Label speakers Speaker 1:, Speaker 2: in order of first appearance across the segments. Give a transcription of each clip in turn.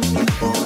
Speaker 1: beautiful.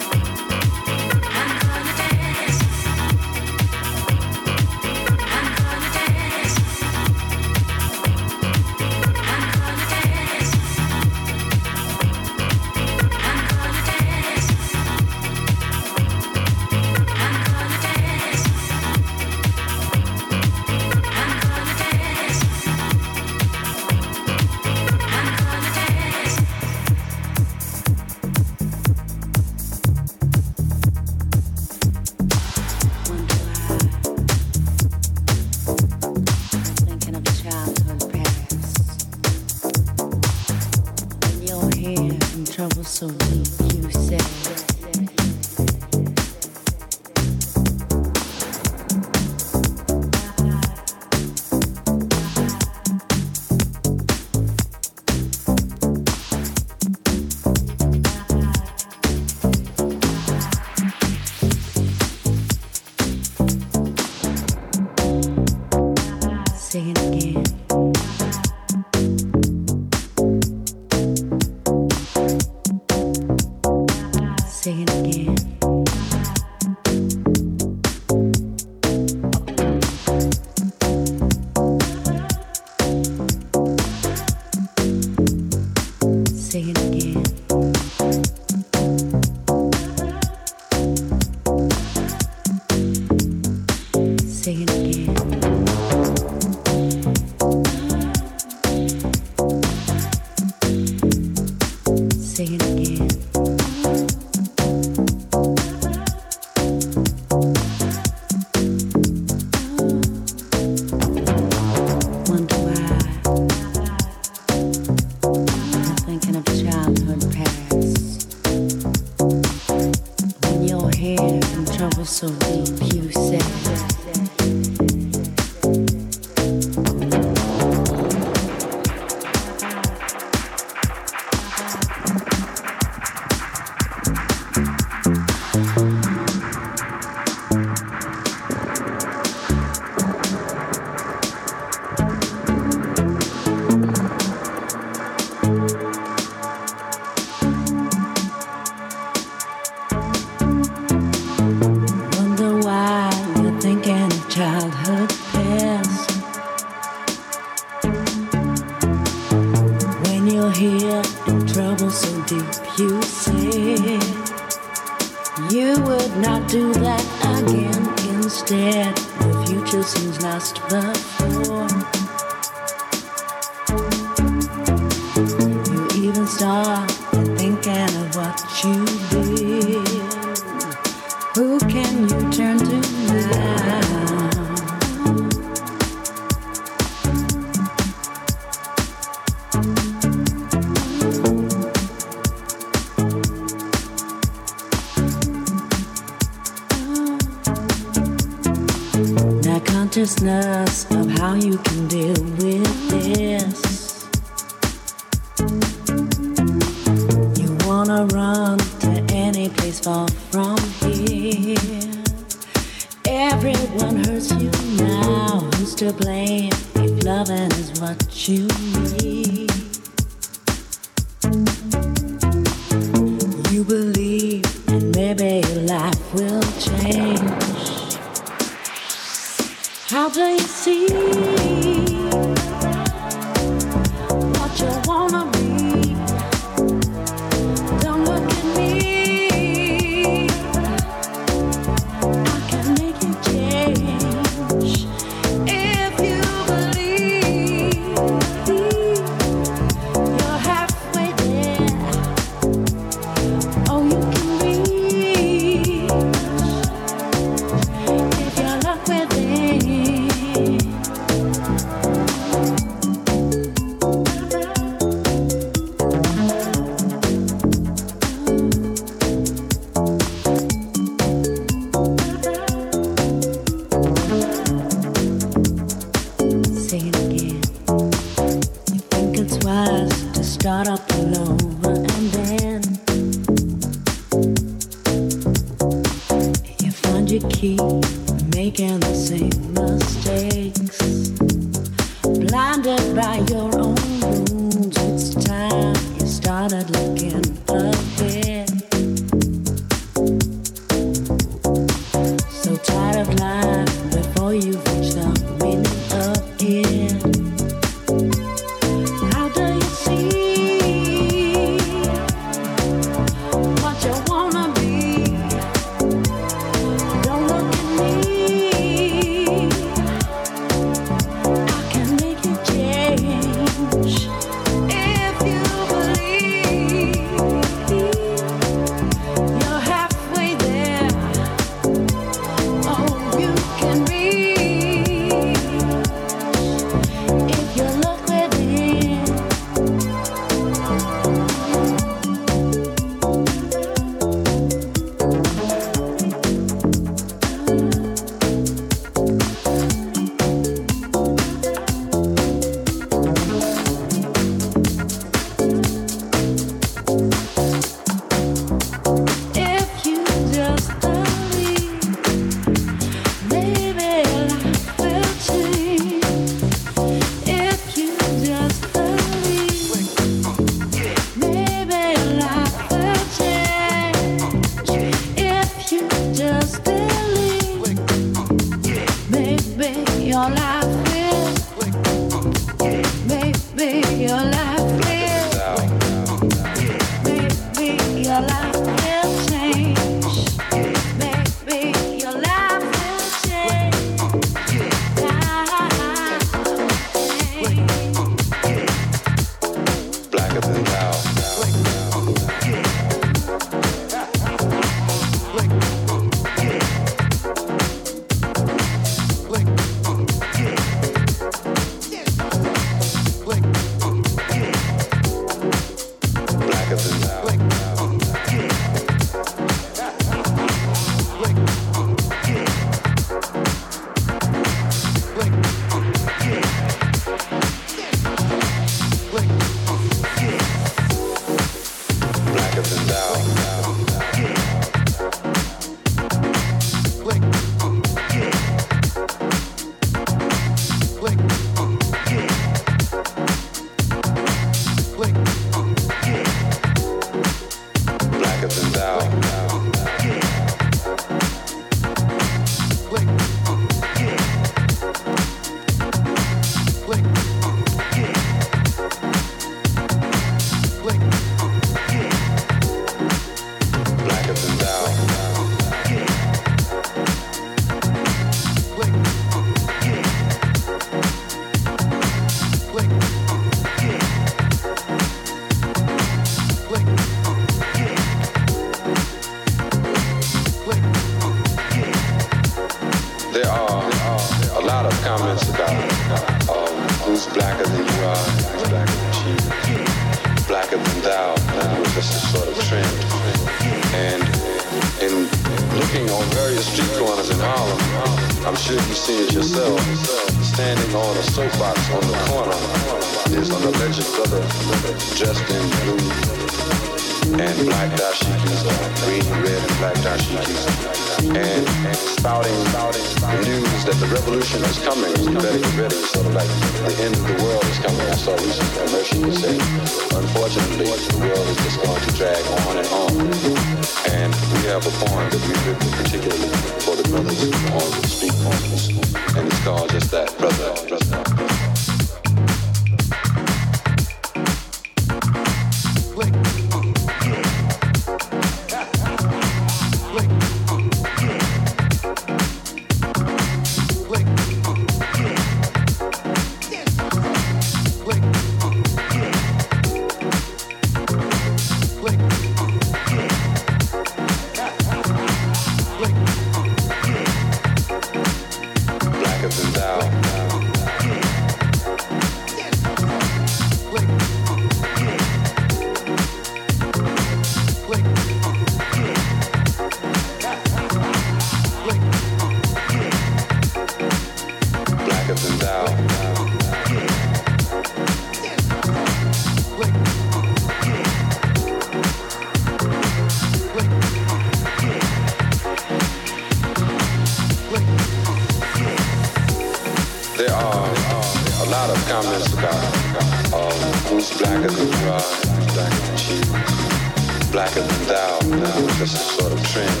Speaker 1: black and thou uh, this is sort of trend.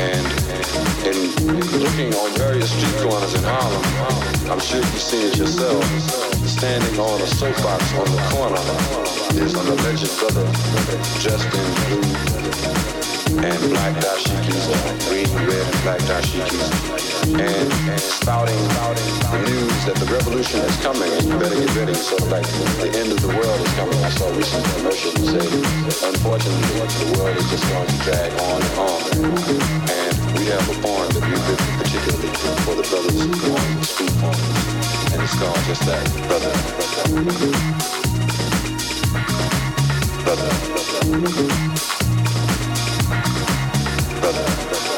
Speaker 1: And in looking on various street corners in Harlem, I'm sure you've seen it yourself, standing on a soapbox on the corner is an alleged brother dressed in blue and black dashikis, green, red, and black dashikis, and, and spouting, spouting the news that the revolution is coming and you better get ready. So like the end of the world is coming. I saw recent commercial say, unfortunately, the world is just going to drag on and on. And we have a form that we've written particularly for the brothers who want to speak on. And it's called just that, brother. brother.
Speaker 2: brother.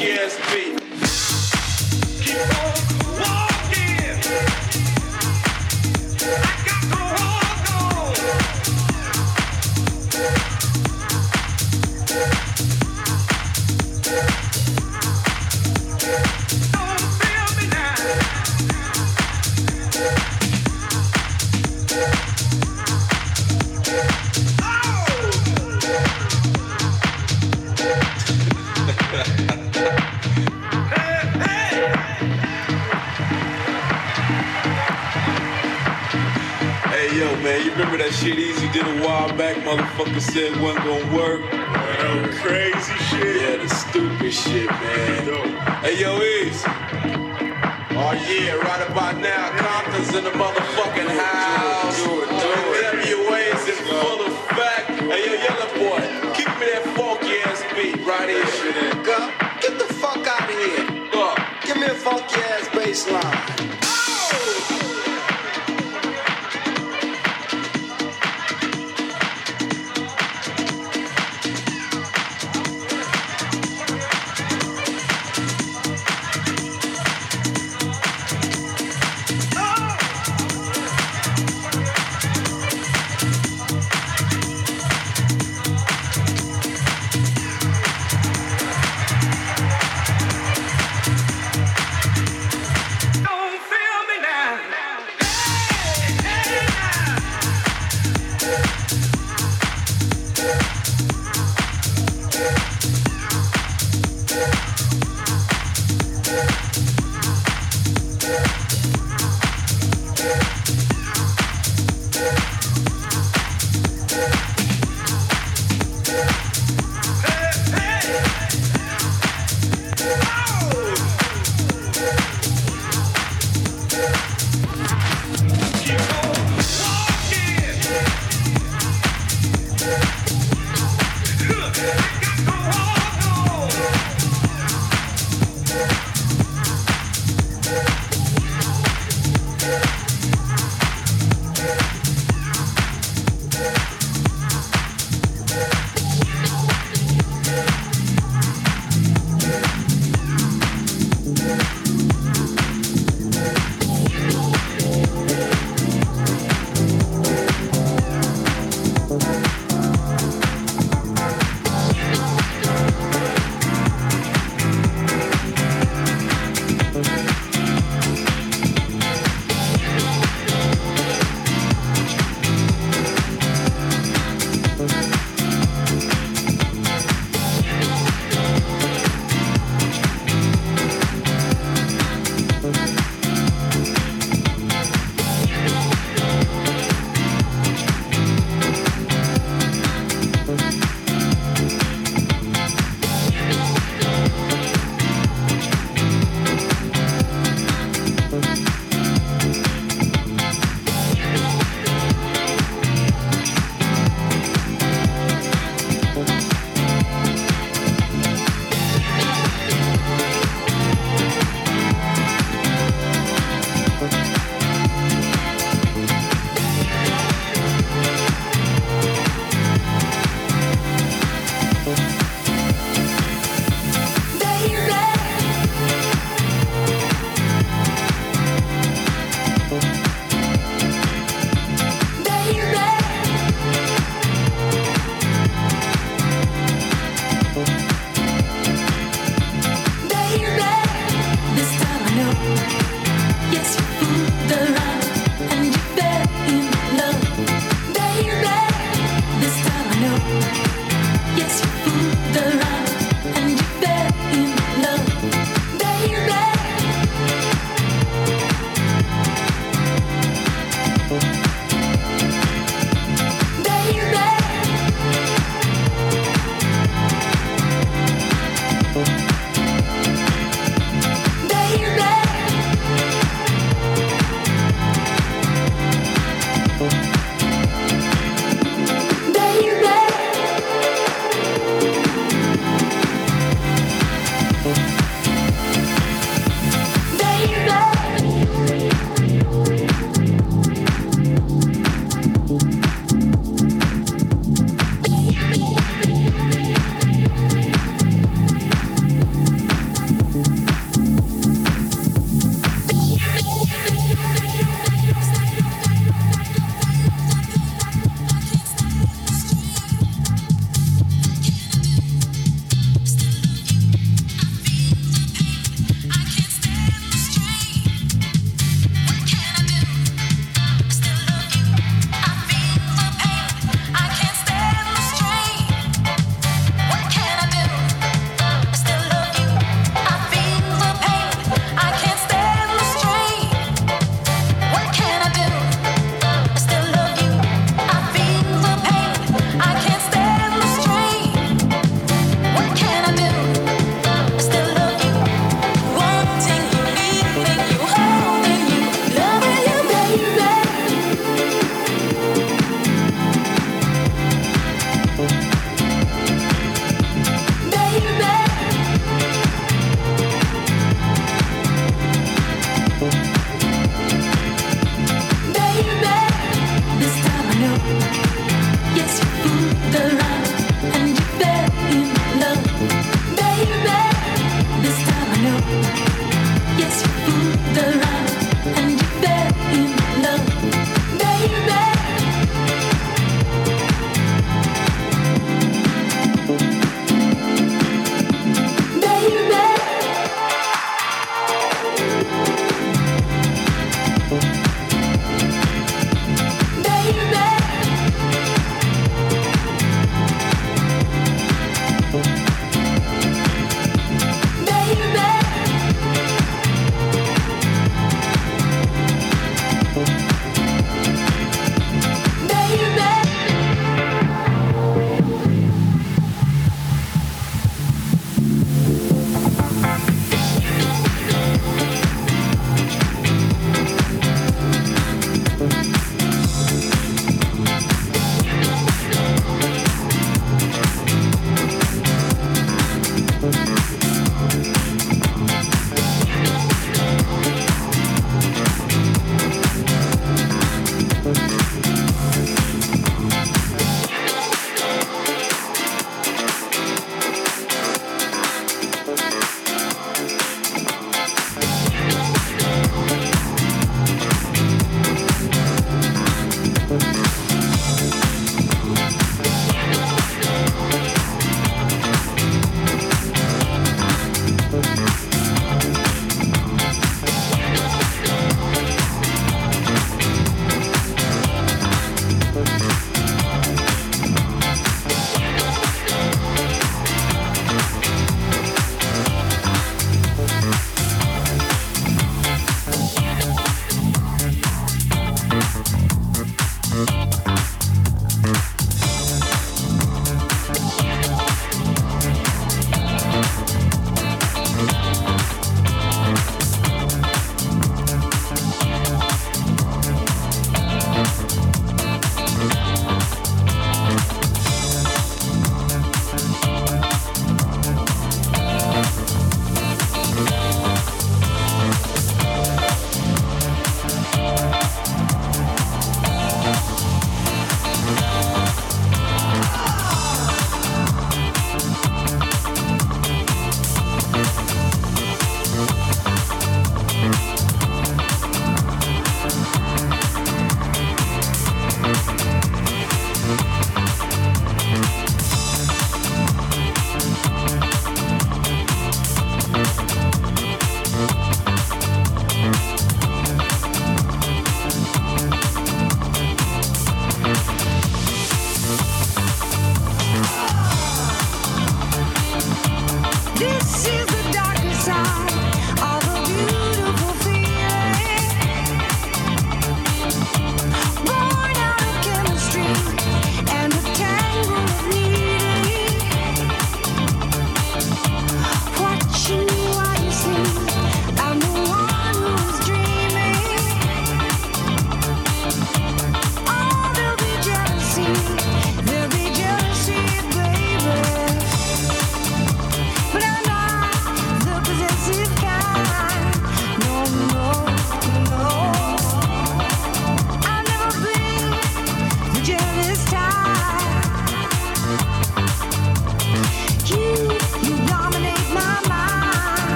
Speaker 2: beat. Keep on